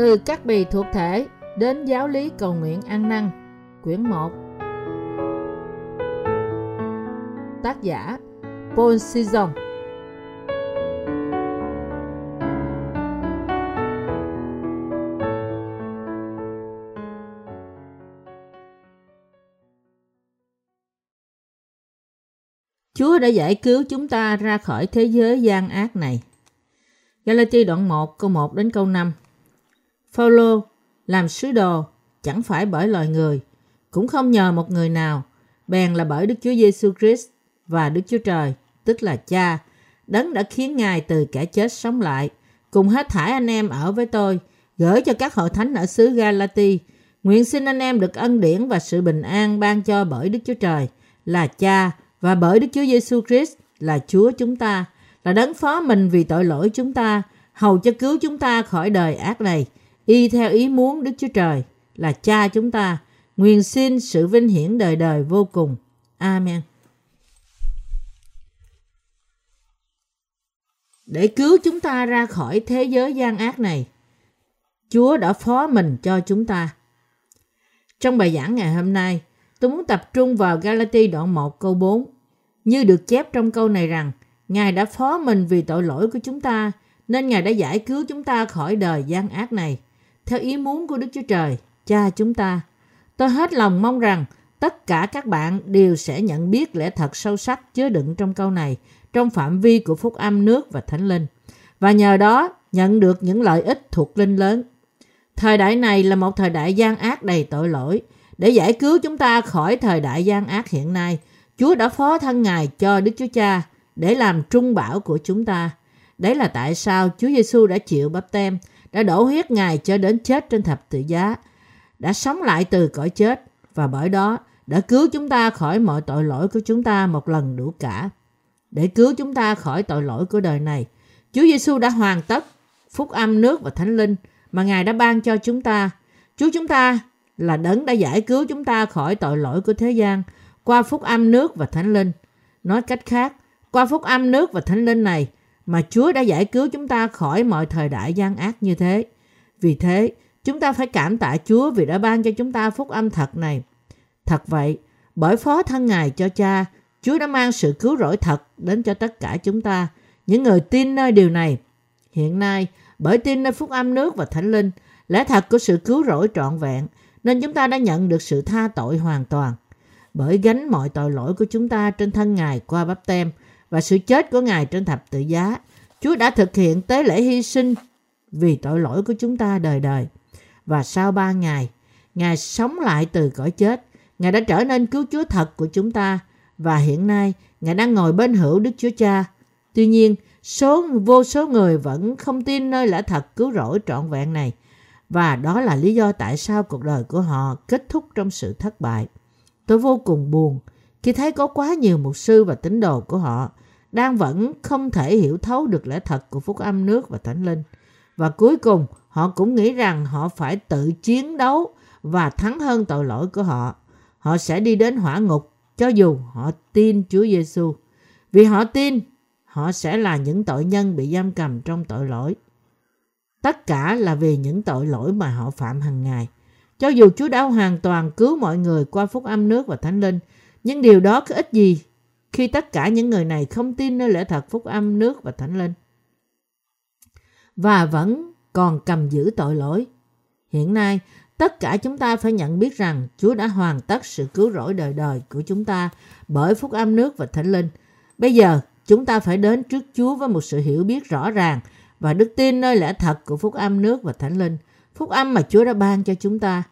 Từ các bì thuộc thể đến giáo lý cầu nguyện ăn năn, quyển 1. Tác giả Paul Sison Chúa đã giải cứu chúng ta ra khỏi thế giới gian ác này. Galatia đoạn 1 câu 1 đến câu 5 Phaolô làm sứ đồ chẳng phải bởi loài người, cũng không nhờ một người nào, bèn là bởi Đức Chúa Giêsu Christ và Đức Chúa Trời, tức là Cha, đấng đã khiến Ngài từ kẻ chết sống lại, cùng hết thải anh em ở với tôi, gửi cho các hội thánh ở xứ Galati. Nguyện xin anh em được ân điển và sự bình an ban cho bởi Đức Chúa Trời, là Cha, và bởi Đức Chúa Giêsu Christ là Chúa chúng ta, là đấng phó mình vì tội lỗi chúng ta, hầu cho cứu chúng ta khỏi đời ác này, y theo ý muốn Đức Chúa Trời là Cha chúng ta, nguyện xin sự vinh hiển đời đời vô cùng. Amen. Để cứu chúng ta ra khỏi thế giới gian ác này, Chúa đã phó mình cho chúng ta. Trong bài giảng ngày hôm nay, tôi muốn tập trung vào Galati đoạn 1 câu 4. Như được chép trong câu này rằng, Ngài đã phó mình vì tội lỗi của chúng ta, nên Ngài đã giải cứu chúng ta khỏi đời gian ác này theo ý muốn của Đức Chúa Trời, cha chúng ta. Tôi hết lòng mong rằng tất cả các bạn đều sẽ nhận biết lẽ thật sâu sắc chứa đựng trong câu này trong phạm vi của phúc âm nước và thánh linh và nhờ đó nhận được những lợi ích thuộc linh lớn. Thời đại này là một thời đại gian ác đầy tội lỗi. Để giải cứu chúng ta khỏi thời đại gian ác hiện nay, Chúa đã phó thân Ngài cho Đức Chúa Cha để làm trung bảo của chúng ta. Đấy là tại sao Chúa Giêsu đã chịu bắp tem đã đổ huyết Ngài cho đến chết trên thập tự giá, đã sống lại từ cõi chết và bởi đó đã cứu chúng ta khỏi mọi tội lỗi của chúng ta một lần đủ cả. Để cứu chúng ta khỏi tội lỗi của đời này, Chúa Giêsu đã hoàn tất phúc âm nước và thánh linh mà Ngài đã ban cho chúng ta. Chúa chúng ta là đấng đã giải cứu chúng ta khỏi tội lỗi của thế gian qua phúc âm nước và thánh linh. Nói cách khác, qua phúc âm nước và thánh linh này, mà Chúa đã giải cứu chúng ta khỏi mọi thời đại gian ác như thế. Vì thế, chúng ta phải cảm tạ Chúa vì đã ban cho chúng ta phúc âm thật này. Thật vậy, bởi phó thân Ngài cho cha, Chúa đã mang sự cứu rỗi thật đến cho tất cả chúng ta, những người tin nơi điều này. Hiện nay, bởi tin nơi phúc âm nước và thánh linh, lẽ thật của sự cứu rỗi trọn vẹn, nên chúng ta đã nhận được sự tha tội hoàn toàn. Bởi gánh mọi tội lỗi của chúng ta trên thân Ngài qua bắp tem, và sự chết của Ngài trên thập tự giá, Chúa đã thực hiện tế lễ hy sinh vì tội lỗi của chúng ta đời đời. Và sau ba ngày, Ngài sống lại từ cõi chết. Ngài đã trở nên cứu Chúa thật của chúng ta và hiện nay Ngài đang ngồi bên hữu Đức Chúa Cha. Tuy nhiên, số vô số người vẫn không tin nơi lẽ thật cứu rỗi trọn vẹn này. Và đó là lý do tại sao cuộc đời của họ kết thúc trong sự thất bại. Tôi vô cùng buồn khi thấy có quá nhiều mục sư và tín đồ của họ đang vẫn không thể hiểu thấu được lẽ thật của phúc âm nước và thánh linh. Và cuối cùng, họ cũng nghĩ rằng họ phải tự chiến đấu và thắng hơn tội lỗi của họ. Họ sẽ đi đến hỏa ngục cho dù họ tin Chúa Giêsu. Vì họ tin, họ sẽ là những tội nhân bị giam cầm trong tội lỗi. Tất cả là vì những tội lỗi mà họ phạm hàng ngày. Cho dù Chúa đã hoàn toàn cứu mọi người qua phúc âm nước và thánh linh, nhưng điều đó có ích gì khi tất cả những người này không tin nơi lẽ thật phúc âm nước và thánh linh và vẫn còn cầm giữ tội lỗi. Hiện nay, tất cả chúng ta phải nhận biết rằng Chúa đã hoàn tất sự cứu rỗi đời đời của chúng ta bởi phúc âm nước và thánh linh. Bây giờ, chúng ta phải đến trước Chúa với một sự hiểu biết rõ ràng và đức tin nơi lẽ thật của phúc âm nước và thánh linh. Phúc âm mà Chúa đã ban cho chúng ta.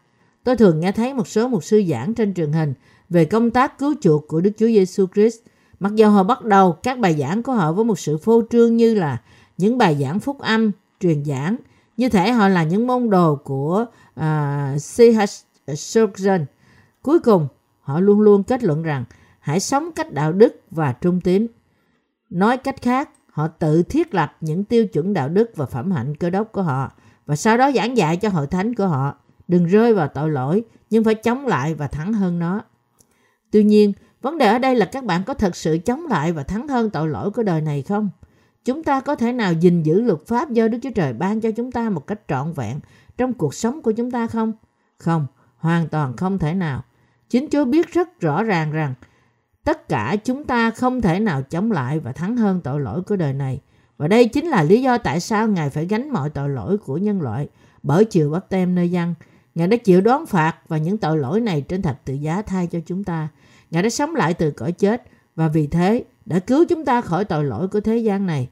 Tôi thường nghe thấy một số mục sư giảng trên truyền hình về công tác cứu chuộc của Đức Chúa Giêsu Christ. Mặc dù họ bắt đầu các bài giảng của họ với một sự phô trương như là những bài giảng phúc âm, truyền giảng, như thể họ là những môn đồ của à, uh, C.H. Spurgeon. Cuối cùng, họ luôn luôn kết luận rằng hãy sống cách đạo đức và trung tín. Nói cách khác, họ tự thiết lập những tiêu chuẩn đạo đức và phẩm hạnh cơ đốc của họ và sau đó giảng dạy cho hội thánh của họ. Đừng rơi vào tội lỗi, nhưng phải chống lại và thắng hơn nó. Tuy nhiên, vấn đề ở đây là các bạn có thật sự chống lại và thắng hơn tội lỗi của đời này không? Chúng ta có thể nào gìn giữ luật pháp do Đức Chúa Trời ban cho chúng ta một cách trọn vẹn trong cuộc sống của chúng ta không? Không, hoàn toàn không thể nào. Chính Chúa biết rất rõ ràng rằng tất cả chúng ta không thể nào chống lại và thắng hơn tội lỗi của đời này. Và đây chính là lý do tại sao Ngài phải gánh mọi tội lỗi của nhân loại bởi chiều bắp tem nơi dân. Ngài đã chịu đón phạt và những tội lỗi này trên thập tự giá thay cho chúng ta. Ngài đã sống lại từ cõi chết và vì thế đã cứu chúng ta khỏi tội lỗi của thế gian này.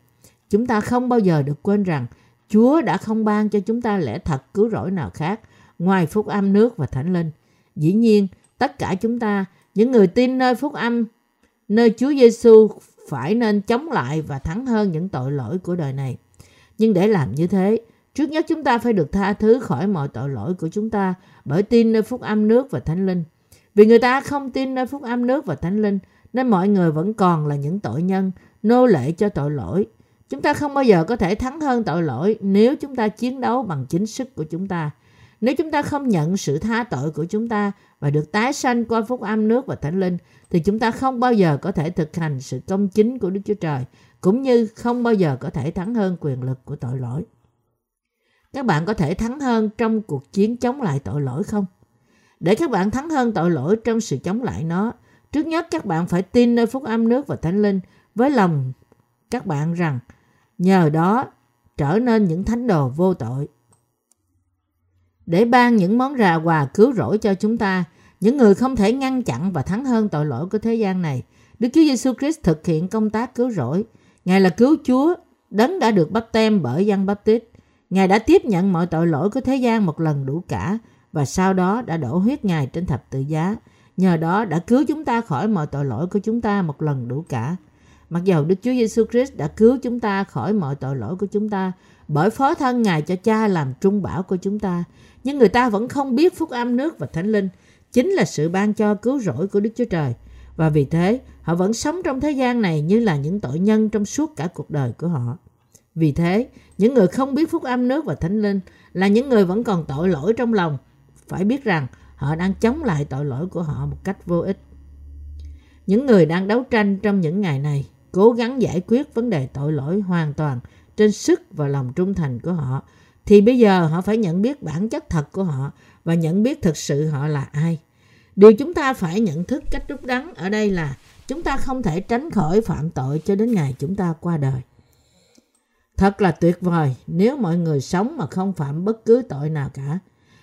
Chúng ta không bao giờ được quên rằng Chúa đã không ban cho chúng ta lẽ thật cứu rỗi nào khác ngoài phúc âm nước và thánh linh. Dĩ nhiên, tất cả chúng ta, những người tin nơi phúc âm, nơi Chúa Giêsu phải nên chống lại và thắng hơn những tội lỗi của đời này. Nhưng để làm như thế, trước nhất chúng ta phải được tha thứ khỏi mọi tội lỗi của chúng ta bởi tin nơi phúc âm nước và thánh linh. Vì người ta không tin nơi phúc âm nước và thánh linh, nên mọi người vẫn còn là những tội nhân, nô lệ cho tội lỗi. Chúng ta không bao giờ có thể thắng hơn tội lỗi nếu chúng ta chiến đấu bằng chính sức của chúng ta. Nếu chúng ta không nhận sự tha tội của chúng ta và được tái sanh qua phúc âm nước và thánh linh, thì chúng ta không bao giờ có thể thực hành sự công chính của Đức Chúa Trời, cũng như không bao giờ có thể thắng hơn quyền lực của tội lỗi. Các bạn có thể thắng hơn trong cuộc chiến chống lại tội lỗi không? Để các bạn thắng hơn tội lỗi trong sự chống lại nó, trước nhất các bạn phải tin nơi phúc âm nước và thánh linh với lòng các bạn rằng nhờ đó trở nên những thánh đồ vô tội. Để ban những món quà quà cứu rỗi cho chúng ta, những người không thể ngăn chặn và thắng hơn tội lỗi của thế gian này. Đức Chúa Giêsu Christ thực hiện công tác cứu rỗi. Ngài là cứu Chúa, đấng đã được bắp tem bởi dân bắp tít. Ngài đã tiếp nhận mọi tội lỗi của thế gian một lần đủ cả và sau đó đã đổ huyết Ngài trên thập tự giá. Nhờ đó đã cứu chúng ta khỏi mọi tội lỗi của chúng ta một lần đủ cả. Mặc dầu Đức Chúa Giêsu Christ đã cứu chúng ta khỏi mọi tội lỗi của chúng ta bởi phó thân Ngài cho cha làm trung bảo của chúng ta, nhưng người ta vẫn không biết phúc âm nước và thánh linh chính là sự ban cho cứu rỗi của Đức Chúa Trời. Và vì thế, họ vẫn sống trong thế gian này như là những tội nhân trong suốt cả cuộc đời của họ. Vì thế, những người không biết phúc âm nước và thánh linh là những người vẫn còn tội lỗi trong lòng. Phải biết rằng họ đang chống lại tội lỗi của họ một cách vô ích. Những người đang đấu tranh trong những ngày này cố gắng giải quyết vấn đề tội lỗi hoàn toàn trên sức và lòng trung thành của họ thì bây giờ họ phải nhận biết bản chất thật của họ và nhận biết thực sự họ là ai. Điều chúng ta phải nhận thức cách đúng đắn ở đây là chúng ta không thể tránh khỏi phạm tội cho đến ngày chúng ta qua đời. Thật là tuyệt vời nếu mọi người sống mà không phạm bất cứ tội nào cả.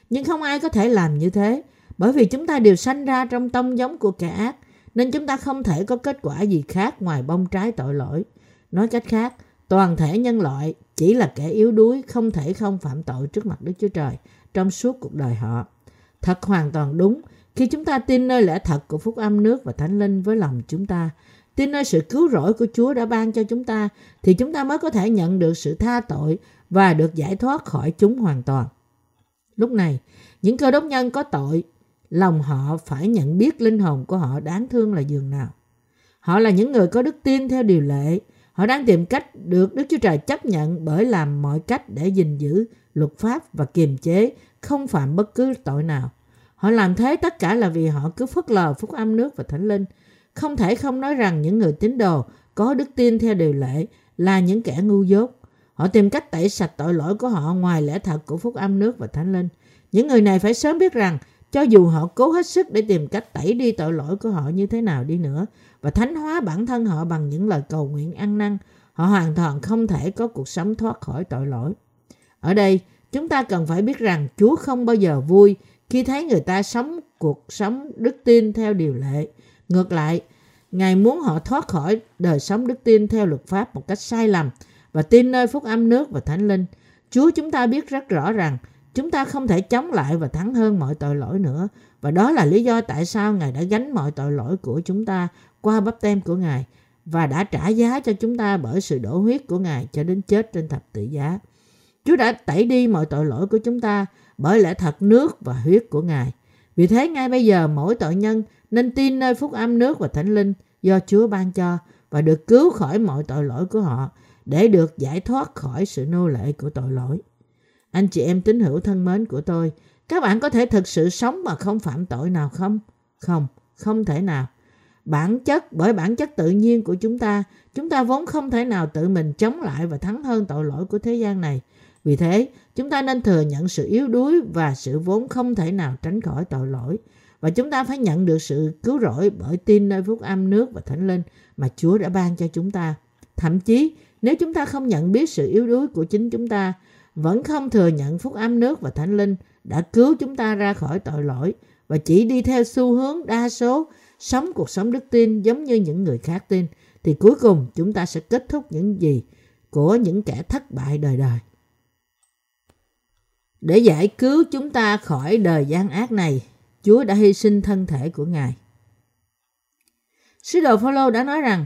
Nhưng không ai có thể làm như thế bởi vì chúng ta đều sanh ra trong tông giống của kẻ ác nên chúng ta không thể có kết quả gì khác ngoài bông trái tội lỗi. Nói cách khác, toàn thể nhân loại chỉ là kẻ yếu đuối không thể không phạm tội trước mặt Đức Chúa Trời trong suốt cuộc đời họ. Thật hoàn toàn đúng khi chúng ta tin nơi lẽ thật của phúc âm nước và thánh linh với lòng chúng ta, tin nơi sự cứu rỗi của Chúa đã ban cho chúng ta, thì chúng ta mới có thể nhận được sự tha tội và được giải thoát khỏi chúng hoàn toàn. Lúc này, những cơ đốc nhân có tội, lòng họ phải nhận biết linh hồn của họ đáng thương là giường nào. Họ là những người có đức tin theo điều lệ. Họ đang tìm cách được Đức Chúa Trời chấp nhận bởi làm mọi cách để gìn giữ luật pháp và kiềm chế, không phạm bất cứ tội nào. Họ làm thế tất cả là vì họ cứ phớt lờ phúc âm nước và thánh linh. Không thể không nói rằng những người tín đồ có đức tin theo điều lệ là những kẻ ngu dốt. Họ tìm cách tẩy sạch tội lỗi của họ ngoài lẽ thật của phúc âm nước và thánh linh. Những người này phải sớm biết rằng cho dù họ cố hết sức để tìm cách tẩy đi tội lỗi của họ như thế nào đi nữa và thánh hóa bản thân họ bằng những lời cầu nguyện ăn năn, họ hoàn toàn không thể có cuộc sống thoát khỏi tội lỗi. Ở đây, chúng ta cần phải biết rằng Chúa không bao giờ vui khi thấy người ta sống cuộc sống đức tin theo điều lệ. Ngược lại, Ngài muốn họ thoát khỏi đời sống đức tin theo luật pháp một cách sai lầm và tin nơi phúc âm nước và thánh linh. Chúa chúng ta biết rất rõ rằng chúng ta không thể chống lại và thắng hơn mọi tội lỗi nữa. Và đó là lý do tại sao Ngài đã gánh mọi tội lỗi của chúng ta qua bắp tem của Ngài và đã trả giá cho chúng ta bởi sự đổ huyết của Ngài cho đến chết trên thập tự giá. Chúa đã tẩy đi mọi tội lỗi của chúng ta bởi lẽ thật nước và huyết của Ngài. Vì thế ngay bây giờ mỗi tội nhân nên tin nơi phúc âm nước và thánh linh do Chúa ban cho và được cứu khỏi mọi tội lỗi của họ để được giải thoát khỏi sự nô lệ của tội lỗi. Anh chị em tín hữu thân mến của tôi, các bạn có thể thực sự sống mà không phạm tội nào không? Không, không thể nào. Bản chất, bởi bản chất tự nhiên của chúng ta, chúng ta vốn không thể nào tự mình chống lại và thắng hơn tội lỗi của thế gian này. Vì thế, chúng ta nên thừa nhận sự yếu đuối và sự vốn không thể nào tránh khỏi tội lỗi. Và chúng ta phải nhận được sự cứu rỗi bởi tin nơi phúc âm nước và thánh linh mà Chúa đã ban cho chúng ta. Thậm chí, nếu chúng ta không nhận biết sự yếu đuối của chính chúng ta, vẫn không thừa nhận phúc âm nước và thánh linh đã cứu chúng ta ra khỏi tội lỗi và chỉ đi theo xu hướng đa số sống cuộc sống đức tin giống như những người khác tin, thì cuối cùng chúng ta sẽ kết thúc những gì của những kẻ thất bại đời đời. Để giải cứu chúng ta khỏi đời gian ác này, Chúa đã hy sinh thân thể của Ngài. Sứ đồ Phaolô đã nói rằng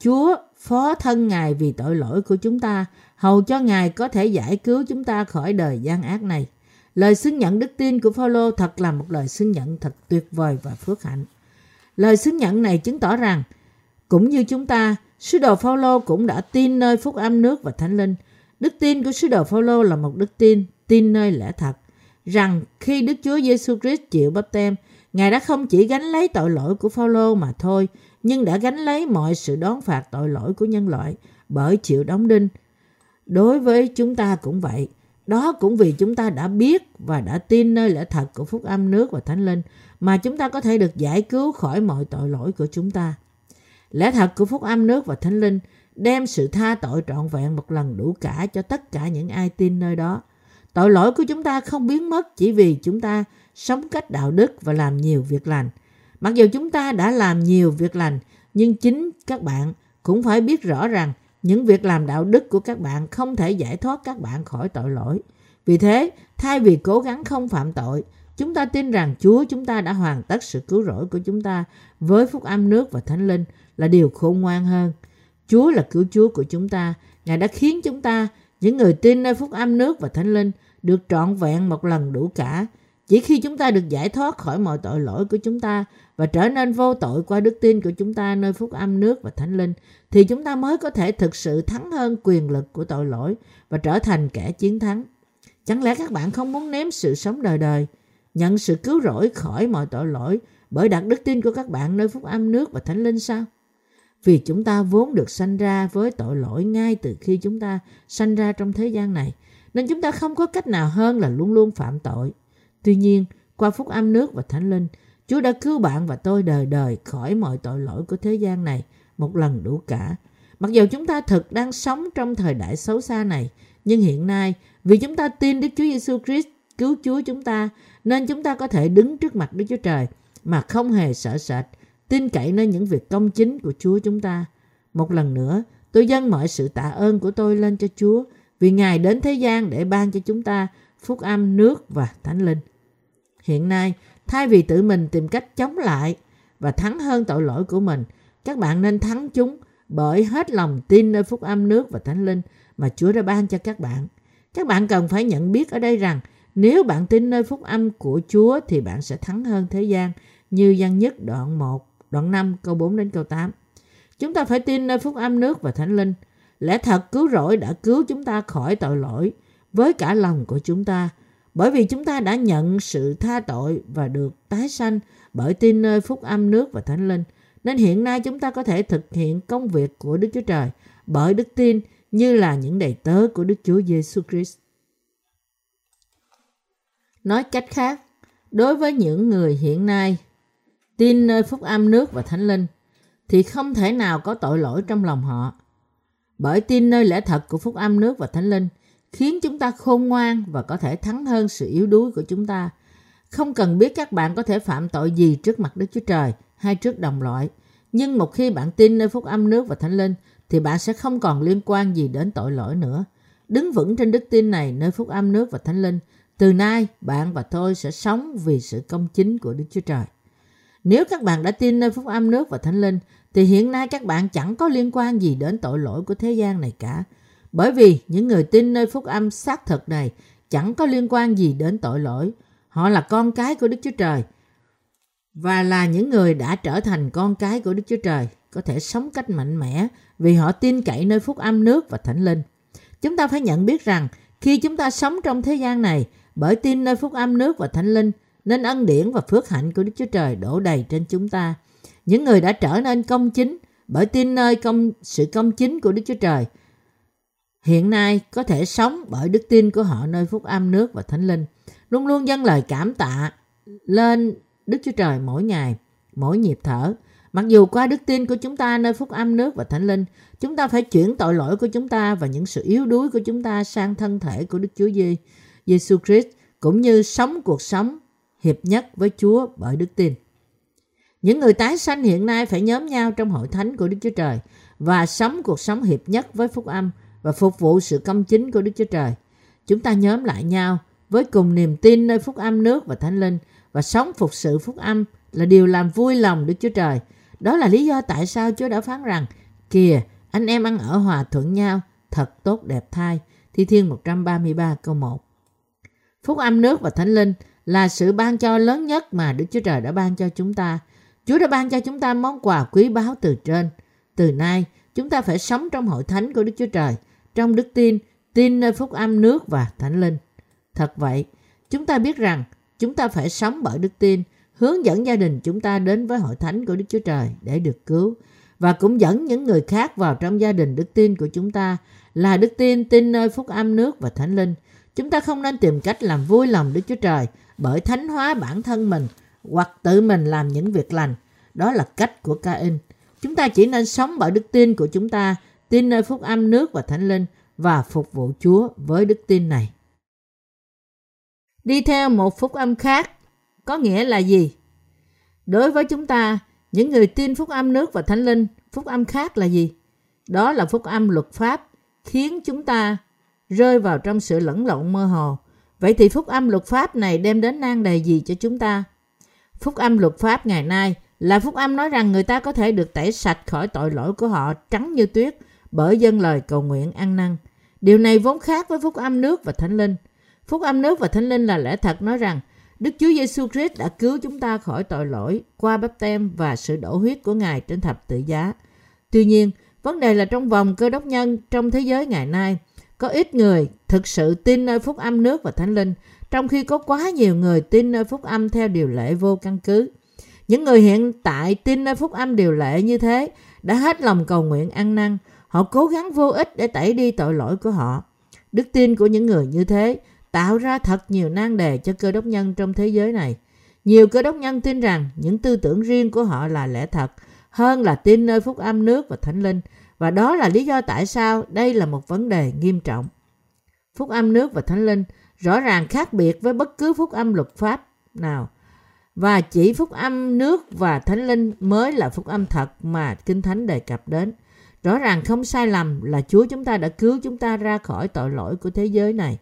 Chúa phó thân Ngài vì tội lỗi của chúng ta, hầu cho Ngài có thể giải cứu chúng ta khỏi đời gian ác này. Lời xưng nhận đức tin của Phaolô thật là một lời xưng nhận thật tuyệt vời và phước hạnh. Lời xưng nhận này chứng tỏ rằng cũng như chúng ta, sứ đồ Phaolô cũng đã tin nơi phúc âm nước và thánh linh. Đức tin của sứ đồ Phaolô là một đức tin tin nơi lẽ thật rằng khi Đức Chúa Giêsu Christ chịu bắp tem, Ngài đã không chỉ gánh lấy tội lỗi của Phaolô mà thôi, nhưng đã gánh lấy mọi sự đón phạt tội lỗi của nhân loại bởi chịu đóng đinh. Đối với chúng ta cũng vậy. Đó cũng vì chúng ta đã biết và đã tin nơi lẽ thật của phúc âm nước và thánh linh mà chúng ta có thể được giải cứu khỏi mọi tội lỗi của chúng ta. Lẽ thật của phúc âm nước và thánh linh đem sự tha tội trọn vẹn một lần đủ cả cho tất cả những ai tin nơi đó. Tội lỗi của chúng ta không biến mất chỉ vì chúng ta sống cách đạo đức và làm nhiều việc lành. Mặc dù chúng ta đã làm nhiều việc lành, nhưng chính các bạn cũng phải biết rõ rằng những việc làm đạo đức của các bạn không thể giải thoát các bạn khỏi tội lỗi. Vì thế, thay vì cố gắng không phạm tội, chúng ta tin rằng Chúa chúng ta đã hoàn tất sự cứu rỗi của chúng ta với phúc âm nước và thánh linh là điều khôn ngoan hơn. Chúa là cứu Chúa của chúng ta. Ngài đã khiến chúng ta, những người tin nơi phúc âm nước và thánh linh, được trọn vẹn một lần đủ cả. Chỉ khi chúng ta được giải thoát khỏi mọi tội lỗi của chúng ta và trở nên vô tội qua đức tin của chúng ta nơi phúc âm nước và thánh linh, thì chúng ta mới có thể thực sự thắng hơn quyền lực của tội lỗi và trở thành kẻ chiến thắng. Chẳng lẽ các bạn không muốn nếm sự sống đời đời, nhận sự cứu rỗi khỏi mọi tội lỗi bởi đặt đức tin của các bạn nơi phúc âm nước và thánh linh sao? Vì chúng ta vốn được sanh ra với tội lỗi ngay từ khi chúng ta sanh ra trong thế gian này, nên chúng ta không có cách nào hơn là luôn luôn phạm tội. Tuy nhiên, qua phúc âm nước và thánh linh, Chúa đã cứu bạn và tôi đời đời khỏi mọi tội lỗi của thế gian này một lần đủ cả. Mặc dù chúng ta thực đang sống trong thời đại xấu xa này, nhưng hiện nay vì chúng ta tin Đức Chúa Giêsu Christ cứu Chúa chúng ta, nên chúng ta có thể đứng trước mặt Đức Chúa Trời mà không hề sợ sệt, tin cậy nơi những việc công chính của Chúa chúng ta. Một lần nữa, tôi dâng mọi sự tạ ơn của tôi lên cho Chúa vì Ngài đến thế gian để ban cho chúng ta phúc âm, nước và thánh linh. Hiện nay, thay vì tự mình tìm cách chống lại và thắng hơn tội lỗi của mình, các bạn nên thắng chúng bởi hết lòng tin nơi phúc âm nước và thánh linh mà Chúa đã ban cho các bạn. Các bạn cần phải nhận biết ở đây rằng nếu bạn tin nơi phúc âm của Chúa thì bạn sẽ thắng hơn thế gian như văn nhất đoạn 1, đoạn 5, câu 4 đến câu 8. Chúng ta phải tin nơi phúc âm nước và thánh linh. Lẽ thật cứu rỗi đã cứu chúng ta khỏi tội lỗi với cả lòng của chúng ta. Bởi vì chúng ta đã nhận sự tha tội và được tái sanh bởi tin nơi phúc âm nước và thánh linh. Nên hiện nay chúng ta có thể thực hiện công việc của Đức Chúa Trời bởi đức tin như là những đầy tớ của Đức Chúa Giêsu Christ. Nói cách khác, đối với những người hiện nay tin nơi phúc âm nước và thánh linh thì không thể nào có tội lỗi trong lòng họ. Bởi tin nơi lẽ thật của phúc âm nước và thánh linh khiến chúng ta khôn ngoan và có thể thắng hơn sự yếu đuối của chúng ta. Không cần biết các bạn có thể phạm tội gì trước mặt Đức Chúa Trời hay trước đồng loại. Nhưng một khi bạn tin nơi phúc âm nước và thánh linh thì bạn sẽ không còn liên quan gì đến tội lỗi nữa. Đứng vững trên đức tin này nơi phúc âm nước và thánh linh. Từ nay, bạn và tôi sẽ sống vì sự công chính của Đức Chúa Trời. Nếu các bạn đã tin nơi phúc âm nước và thánh linh, thì hiện nay các bạn chẳng có liên quan gì đến tội lỗi của thế gian này cả. Bởi vì những người tin nơi phúc âm xác thực này chẳng có liên quan gì đến tội lỗi. Họ là con cái của Đức Chúa Trời và là những người đã trở thành con cái của Đức Chúa Trời, có thể sống cách mạnh mẽ vì họ tin cậy nơi phúc âm nước và thánh linh. Chúng ta phải nhận biết rằng khi chúng ta sống trong thế gian này bởi tin nơi phúc âm nước và thánh linh, nên ân điển và phước hạnh của Đức Chúa Trời đổ đầy trên chúng ta. Những người đã trở nên công chính bởi tin nơi công sự công chính của Đức Chúa Trời hiện nay có thể sống bởi đức tin của họ nơi phúc âm nước và thánh linh, luôn luôn dâng lời cảm tạ lên Đức Chúa Trời mỗi ngày, mỗi nhịp thở. Mặc dù qua đức tin của chúng ta nơi phúc âm nước và thánh linh, chúng ta phải chuyển tội lỗi của chúng ta và những sự yếu đuối của chúng ta sang thân thể của Đức Chúa Giêsu Christ cũng như sống cuộc sống hiệp nhất với Chúa bởi đức tin. Những người tái sanh hiện nay phải nhóm nhau trong hội thánh của Đức Chúa Trời và sống cuộc sống hiệp nhất với phúc âm và phục vụ sự công chính của Đức Chúa Trời. Chúng ta nhóm lại nhau với cùng niềm tin nơi phúc âm nước và thánh linh và sống phục sự phúc âm là điều làm vui lòng Đức Chúa Trời. Đó là lý do tại sao Chúa đã phán rằng Kìa, anh em ăn ở hòa thuận nhau, thật tốt đẹp thai. Thi Thiên 133 câu 1 Phúc âm nước và thánh linh là sự ban cho lớn nhất mà Đức Chúa Trời đã ban cho chúng ta. Chúa đã ban cho chúng ta món quà quý báu từ trên. Từ nay, chúng ta phải sống trong hội thánh của Đức Chúa Trời, trong đức tin, tin nơi phúc âm nước và thánh linh. Thật vậy, chúng ta biết rằng chúng ta phải sống bởi đức tin, hướng dẫn gia đình chúng ta đến với hội thánh của Đức Chúa Trời để được cứu và cũng dẫn những người khác vào trong gia đình đức tin của chúng ta là đức tin tin nơi phúc âm nước và thánh linh. Chúng ta không nên tìm cách làm vui lòng Đức Chúa Trời bởi thánh hóa bản thân mình hoặc tự mình làm những việc lành. Đó là cách của Cain. Chúng ta chỉ nên sống bởi đức tin của chúng ta, tin nơi phúc âm nước và thánh linh và phục vụ Chúa với đức tin này. Đi theo một phúc âm khác có nghĩa là gì? Đối với chúng ta, những người tin phúc âm nước và thánh linh, phúc âm khác là gì? Đó là phúc âm luật pháp khiến chúng ta rơi vào trong sự lẫn lộn mơ hồ. Vậy thì phúc âm luật pháp này đem đến nan đề gì cho chúng ta? Phúc âm luật pháp ngày nay là phúc âm nói rằng người ta có thể được tẩy sạch khỏi tội lỗi của họ trắng như tuyết bởi dân lời cầu nguyện ăn năn. Điều này vốn khác với phúc âm nước và thánh linh. Phúc âm nước và thánh linh là lẽ thật nói rằng Đức Chúa Giêsu Christ đã cứu chúng ta khỏi tội lỗi qua bắp tem và sự đổ huyết của Ngài trên thập tự giá. Tuy nhiên, vấn đề là trong vòng cơ đốc nhân trong thế giới ngày nay, có ít người thực sự tin nơi phúc âm nước và thánh linh, trong khi có quá nhiều người tin nơi phúc âm theo điều lệ vô căn cứ. Những người hiện tại tin nơi phúc âm điều lệ như thế đã hết lòng cầu nguyện ăn năn. Họ cố gắng vô ích để tẩy đi tội lỗi của họ. Đức tin của những người như thế tạo ra thật nhiều nan đề cho cơ đốc nhân trong thế giới này. Nhiều cơ đốc nhân tin rằng những tư tưởng riêng của họ là lẽ thật hơn là tin nơi phúc âm nước và thánh linh và đó là lý do tại sao đây là một vấn đề nghiêm trọng. Phúc âm nước và thánh linh rõ ràng khác biệt với bất cứ phúc âm luật pháp nào và chỉ phúc âm nước và thánh linh mới là phúc âm thật mà Kinh Thánh đề cập đến. Rõ ràng không sai lầm là Chúa chúng ta đã cứu chúng ta ra khỏi tội lỗi của thế giới này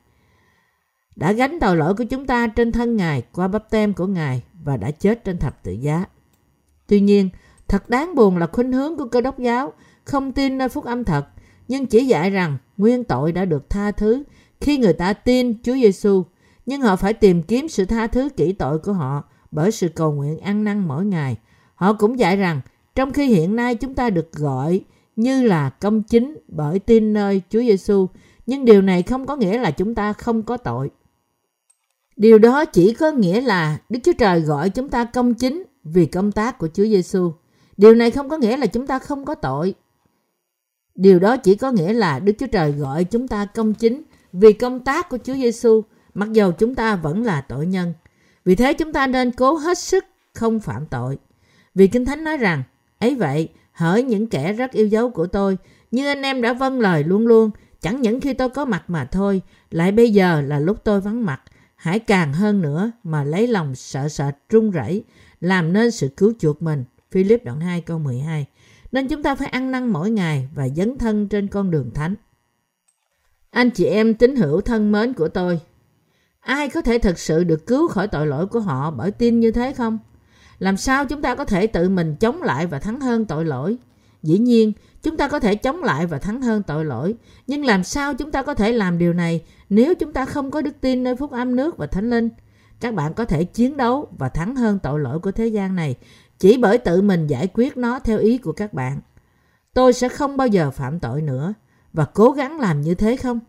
đã gánh tội lỗi của chúng ta trên thân Ngài qua bắp tem của Ngài và đã chết trên thập tự giá. Tuy nhiên, thật đáng buồn là khuynh hướng của cơ đốc giáo không tin nơi phúc âm thật, nhưng chỉ dạy rằng nguyên tội đã được tha thứ khi người ta tin Chúa Giêsu, nhưng họ phải tìm kiếm sự tha thứ kỹ tội của họ bởi sự cầu nguyện ăn năn mỗi ngày. Họ cũng dạy rằng trong khi hiện nay chúng ta được gọi như là công chính bởi tin nơi Chúa Giêsu, nhưng điều này không có nghĩa là chúng ta không có tội. Điều đó chỉ có nghĩa là Đức Chúa Trời gọi chúng ta công chính vì công tác của Chúa Giêsu. Điều này không có nghĩa là chúng ta không có tội. Điều đó chỉ có nghĩa là Đức Chúa Trời gọi chúng ta công chính vì công tác của Chúa Giêsu, mặc dầu chúng ta vẫn là tội nhân. Vì thế chúng ta nên cố hết sức không phạm tội. Vì Kinh Thánh nói rằng, ấy vậy, hỡi những kẻ rất yêu dấu của tôi, như anh em đã vâng lời luôn luôn, chẳng những khi tôi có mặt mà thôi, lại bây giờ là lúc tôi vắng mặt, hãy càng hơn nữa mà lấy lòng sợ sệt run rẩy làm nên sự cứu chuộc mình. Philip đoạn 2 câu 12 Nên chúng ta phải ăn năn mỗi ngày và dấn thân trên con đường thánh. Anh chị em tín hữu thân mến của tôi, ai có thể thực sự được cứu khỏi tội lỗi của họ bởi tin như thế không? Làm sao chúng ta có thể tự mình chống lại và thắng hơn tội lỗi? Dĩ nhiên, chúng ta có thể chống lại và thắng hơn tội lỗi, nhưng làm sao chúng ta có thể làm điều này nếu chúng ta không có đức tin nơi phúc âm nước và thánh linh? Các bạn có thể chiến đấu và thắng hơn tội lỗi của thế gian này chỉ bởi tự mình giải quyết nó theo ý của các bạn. Tôi sẽ không bao giờ phạm tội nữa và cố gắng làm như thế không?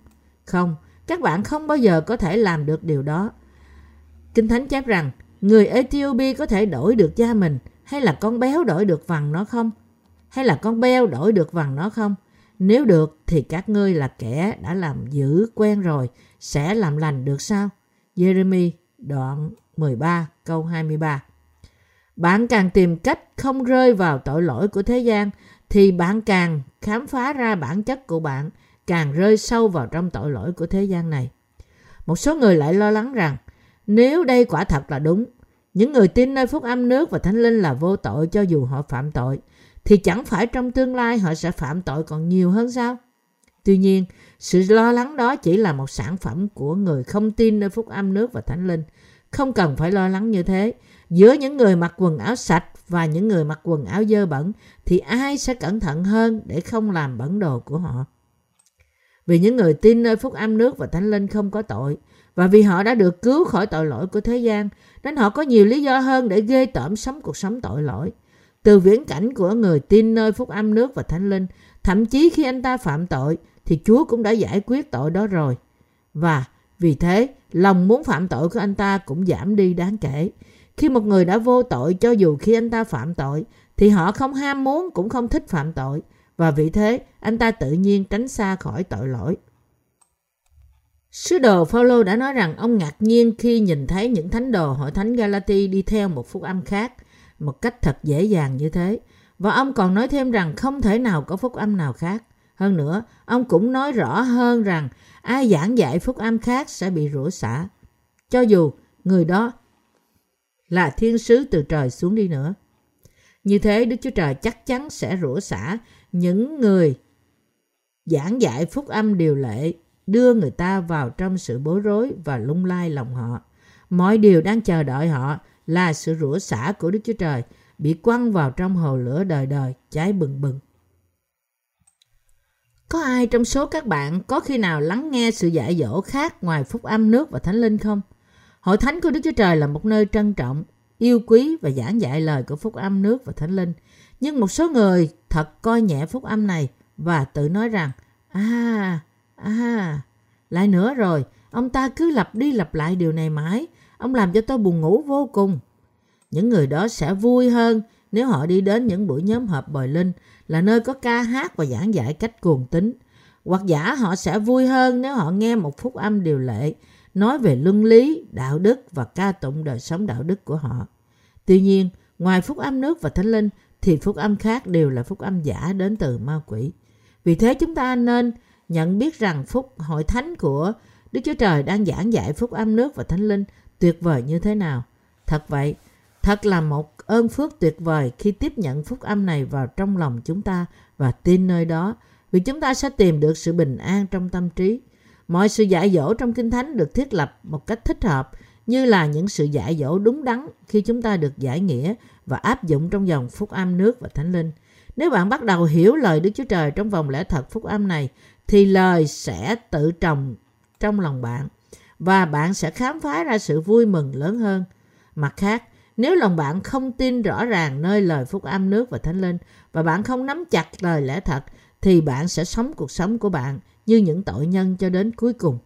Không, các bạn không bao giờ có thể làm được điều đó. Kinh Thánh chép rằng, người Ethiopia có thể đổi được cha mình hay là con béo đổi được vằn nó không? Hay là con beo đổi được vằn nó không? Nếu được thì các ngươi là kẻ đã làm dữ quen rồi, sẽ làm lành được sao? Jeremy đoạn 13 câu 23 Bạn càng tìm cách không rơi vào tội lỗi của thế gian thì bạn càng khám phá ra bản chất của bạn càng rơi sâu vào trong tội lỗi của thế gian này. Một số người lại lo lắng rằng nếu đây quả thật là đúng, những người tin nơi phúc âm nước và thánh linh là vô tội cho dù họ phạm tội, thì chẳng phải trong tương lai họ sẽ phạm tội còn nhiều hơn sao? Tuy nhiên, sự lo lắng đó chỉ là một sản phẩm của người không tin nơi phúc âm nước và thánh linh. Không cần phải lo lắng như thế. Giữa những người mặc quần áo sạch và những người mặc quần áo dơ bẩn thì ai sẽ cẩn thận hơn để không làm bẩn đồ của họ? Vì những người tin nơi phúc âm nước và thánh linh không có tội và vì họ đã được cứu khỏi tội lỗi của thế gian nên họ có nhiều lý do hơn để ghê tởm sống cuộc sống tội lỗi. Từ viễn cảnh của người tin nơi phúc âm nước và thánh linh, thậm chí khi anh ta phạm tội thì Chúa cũng đã giải quyết tội đó rồi. Và vì thế, lòng muốn phạm tội của anh ta cũng giảm đi đáng kể. Khi một người đã vô tội cho dù khi anh ta phạm tội thì họ không ham muốn cũng không thích phạm tội và vì thế anh ta tự nhiên tránh xa khỏi tội lỗi. Sứ đồ Phaolô đã nói rằng ông ngạc nhiên khi nhìn thấy những thánh đồ hội thánh Galati đi theo một phúc âm khác một cách thật dễ dàng như thế. Và ông còn nói thêm rằng không thể nào có phúc âm nào khác. Hơn nữa, ông cũng nói rõ hơn rằng ai giảng dạy phúc âm khác sẽ bị rủa xả. Cho dù người đó là thiên sứ từ trời xuống đi nữa. Như thế Đức Chúa Trời chắc chắn sẽ rủa xả những người giảng dạy phúc âm điều lệ, đưa người ta vào trong sự bối rối và lung lai lòng họ. Mọi điều đang chờ đợi họ là sự rủa xả của Đức Chúa Trời bị quăng vào trong hồ lửa đời đời, cháy bừng bừng. Có ai trong số các bạn có khi nào lắng nghe sự dạy dỗ khác ngoài phúc âm nước và thánh linh không? Hội thánh của Đức Chúa Trời là một nơi trân trọng, yêu quý và giảng dạy lời của phúc âm nước và thánh linh. Nhưng một số người thật coi nhẹ phúc âm này và tự nói rằng À, à, lại nữa rồi, ông ta cứ lặp đi lặp lại điều này mãi. Ông làm cho tôi buồn ngủ vô cùng. Những người đó sẽ vui hơn nếu họ đi đến những buổi nhóm họp bồi linh là nơi có ca hát và giảng dạy cách cuồng tính. Hoặc giả họ sẽ vui hơn nếu họ nghe một phúc âm điều lệ nói về luân lý, đạo đức và ca tụng đời sống đạo đức của họ. Tuy nhiên, ngoài phúc âm nước và thánh linh thì phúc âm khác đều là phúc âm giả đến từ ma quỷ. Vì thế chúng ta nên nhận biết rằng phúc hội thánh của Đức Chúa Trời đang giảng dạy phúc âm nước và thánh linh tuyệt vời như thế nào. Thật vậy, thật là một ơn phước tuyệt vời khi tiếp nhận phúc âm này vào trong lòng chúng ta và tin nơi đó, vì chúng ta sẽ tìm được sự bình an trong tâm trí. Mọi sự dạy dỗ trong Kinh Thánh được thiết lập một cách thích hợp như là những sự dạy dỗ đúng đắn khi chúng ta được giải nghĩa và áp dụng trong dòng phúc âm nước và thánh linh. Nếu bạn bắt đầu hiểu lời Đức Chúa Trời trong vòng lẽ thật phúc âm này, thì lời sẽ tự trồng trong lòng bạn và bạn sẽ khám phá ra sự vui mừng lớn hơn. Mặt khác, nếu lòng bạn không tin rõ ràng nơi lời phúc âm nước và thánh linh và bạn không nắm chặt lời lẽ thật thì bạn sẽ sống cuộc sống của bạn như những tội nhân cho đến cuối cùng.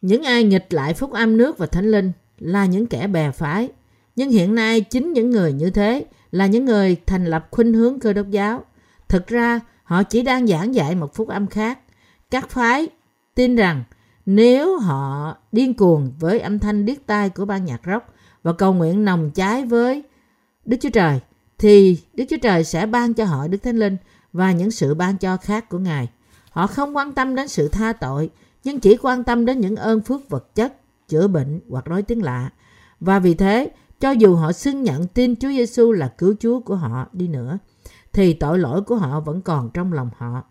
Những ai nghịch lại phúc âm nước và thánh linh là những kẻ bè phái. Nhưng hiện nay chính những người như thế là những người thành lập khuynh hướng cơ đốc giáo. Thực ra họ chỉ đang giảng dạy một phúc âm khác. Các phái tin rằng nếu họ điên cuồng với âm thanh điếc tai của ban nhạc rock và cầu nguyện nồng cháy với Đức Chúa Trời, thì Đức Chúa Trời sẽ ban cho họ Đức Thánh Linh và những sự ban cho khác của Ngài. Họ không quan tâm đến sự tha tội, nhưng chỉ quan tâm đến những ơn phước vật chất, chữa bệnh hoặc nói tiếng lạ. Và vì thế, cho dù họ xưng nhận tin Chúa Giêsu là cứu Chúa của họ đi nữa, thì tội lỗi của họ vẫn còn trong lòng họ.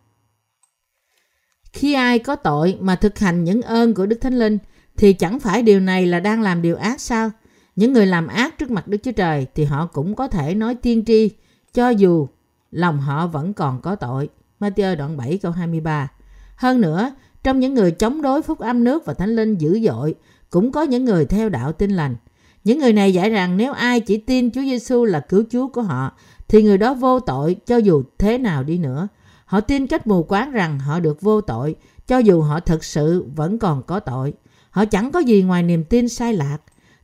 Khi ai có tội mà thực hành những ơn của Đức Thánh Linh thì chẳng phải điều này là đang làm điều ác sao? Những người làm ác trước mặt Đức Chúa Trời thì họ cũng có thể nói tiên tri cho dù lòng họ vẫn còn có tội. Matthew đoạn 7 câu 23 Hơn nữa, trong những người chống đối phúc âm nước và thánh linh dữ dội cũng có những người theo đạo tin lành. Những người này dạy rằng nếu ai chỉ tin Chúa Giêsu là cứu Chúa của họ thì người đó vô tội cho dù thế nào đi nữa. Họ tin cách mù quáng rằng họ được vô tội, cho dù họ thực sự vẫn còn có tội. Họ chẳng có gì ngoài niềm tin sai lạc.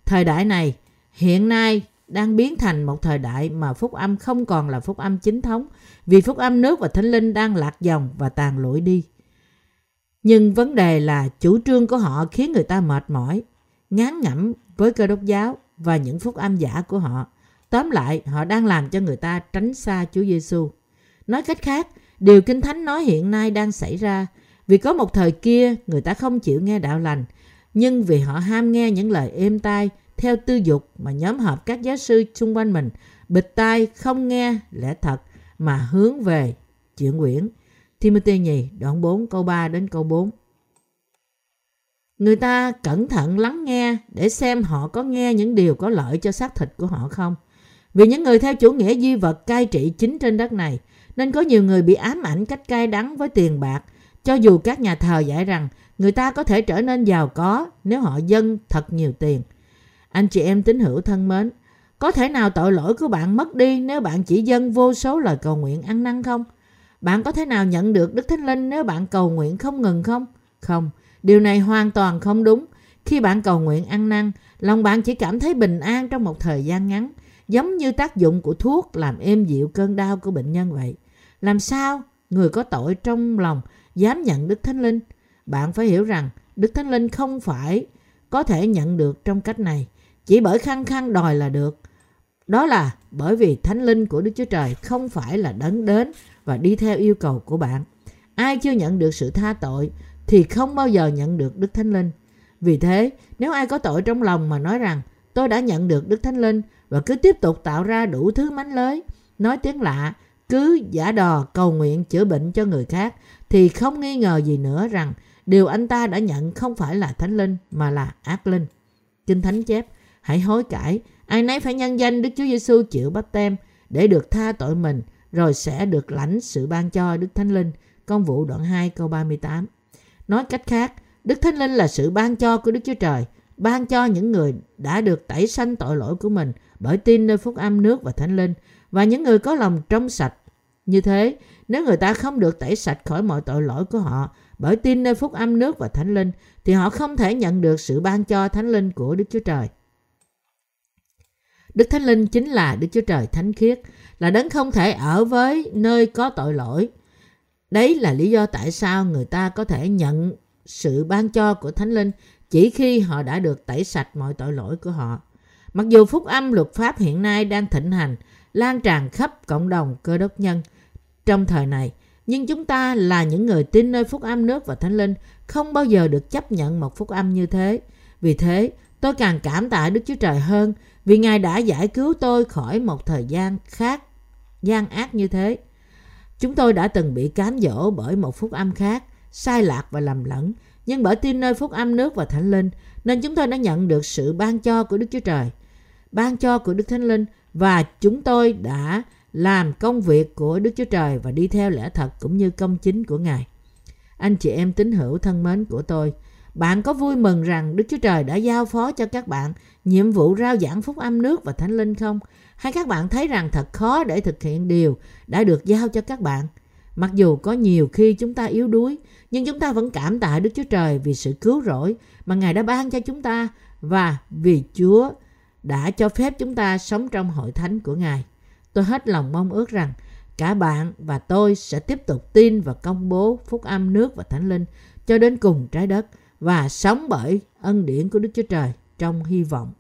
Thời đại này, hiện nay đang biến thành một thời đại mà phúc âm không còn là phúc âm chính thống vì phúc âm nước và thánh linh đang lạc dòng và tàn lụi đi. Nhưng vấn đề là chủ trương của họ khiến người ta mệt mỏi, ngán ngẩm với cơ đốc giáo và những phúc âm giả của họ. Tóm lại, họ đang làm cho người ta tránh xa Chúa Giêsu. Nói cách khác, điều Kinh Thánh nói hiện nay đang xảy ra vì có một thời kia người ta không chịu nghe đạo lành, nhưng vì họ ham nghe những lời êm tai theo tư dục mà nhóm họp các giáo sư xung quanh mình bịt tai không nghe lẽ thật mà hướng về chuyện quyển. Timothy nhì đoạn 4 câu 3 đến câu 4. Người ta cẩn thận lắng nghe để xem họ có nghe những điều có lợi cho xác thịt của họ không. Vì những người theo chủ nghĩa duy vật cai trị chính trên đất này, nên có nhiều người bị ám ảnh cách cay đắng với tiền bạc, cho dù các nhà thờ dạy rằng người ta có thể trở nên giàu có nếu họ dâng thật nhiều tiền. Anh chị em tín hữu thân mến, có thể nào tội lỗi của bạn mất đi nếu bạn chỉ dâng vô số lời cầu nguyện ăn năn không? Bạn có thể nào nhận được Đức Thánh Linh nếu bạn cầu nguyện không ngừng không? Không, điều này hoàn toàn không đúng. Khi bạn cầu nguyện ăn năn, lòng bạn chỉ cảm thấy bình an trong một thời gian ngắn, giống như tác dụng của thuốc làm êm dịu cơn đau của bệnh nhân vậy. Làm sao người có tội trong lòng dám nhận Đức Thánh Linh? Bạn phải hiểu rằng Đức Thánh Linh không phải có thể nhận được trong cách này, chỉ bởi khăng khăng đòi là được. Đó là bởi vì Thánh Linh của Đức Chúa Trời không phải là đấng đến và đi theo yêu cầu của bạn. Ai chưa nhận được sự tha tội thì không bao giờ nhận được Đức Thánh Linh. Vì thế, nếu ai có tội trong lòng mà nói rằng tôi đã nhận được Đức Thánh Linh và cứ tiếp tục tạo ra đủ thứ mánh lới, nói tiếng lạ, cứ giả đò cầu nguyện chữa bệnh cho người khác thì không nghi ngờ gì nữa rằng điều anh ta đã nhận không phải là thánh linh mà là ác linh. Kinh Thánh chép, hãy hối cải, ai nấy phải nhân danh Đức Chúa Giêsu chịu bắp tem để được tha tội mình rồi sẽ được lãnh sự ban cho Đức Thánh Linh. Công vụ đoạn 2 câu 38. Nói cách khác, Đức Thánh Linh là sự ban cho của Đức Chúa Trời, ban cho những người đã được tẩy sanh tội lỗi của mình bởi tin nơi phúc âm nước và Thánh Linh và những người có lòng trong sạch. Như thế, nếu người ta không được tẩy sạch khỏi mọi tội lỗi của họ bởi tin nơi phúc âm nước và Thánh Linh thì họ không thể nhận được sự ban cho Thánh Linh của Đức Chúa Trời. Đức Thánh Linh chính là Đức Chúa Trời thánh khiết, là đấng không thể ở với nơi có tội lỗi. Đấy là lý do tại sao người ta có thể nhận sự ban cho của Thánh Linh chỉ khi họ đã được tẩy sạch mọi tội lỗi của họ. Mặc dù phúc âm luật pháp hiện nay đang thịnh hành, lan tràn khắp cộng đồng cơ đốc nhân trong thời này, nhưng chúng ta là những người tin nơi phúc âm nước và thánh linh không bao giờ được chấp nhận một phúc âm như thế. Vì thế, tôi càng cảm tạ Đức Chúa Trời hơn vì Ngài đã giải cứu tôi khỏi một thời gian khác, gian ác như thế. Chúng tôi đã từng bị cám dỗ bởi một phúc âm khác, sai lạc và lầm lẫn, nhưng bởi tin nơi phúc âm nước và thánh linh, nên chúng tôi đã nhận được sự ban cho của Đức Chúa Trời, ban cho của Đức Thánh Linh và chúng tôi đã làm công việc của Đức Chúa Trời và đi theo lẽ thật cũng như công chính của Ngài. Anh chị em tín hữu thân mến của tôi, bạn có vui mừng rằng Đức Chúa Trời đã giao phó cho các bạn nhiệm vụ rao giảng phúc âm nước và thánh linh không? Hay các bạn thấy rằng thật khó để thực hiện điều đã được giao cho các bạn? Mặc dù có nhiều khi chúng ta yếu đuối, nhưng chúng ta vẫn cảm tạ Đức Chúa Trời vì sự cứu rỗi mà Ngài đã ban cho chúng ta và vì Chúa đã cho phép chúng ta sống trong hội thánh của Ngài. Tôi hết lòng mong ước rằng cả bạn và tôi sẽ tiếp tục tin và công bố phúc âm nước và thánh linh cho đến cùng trái đất và sống bởi ân điển của Đức Chúa Trời trong hy vọng.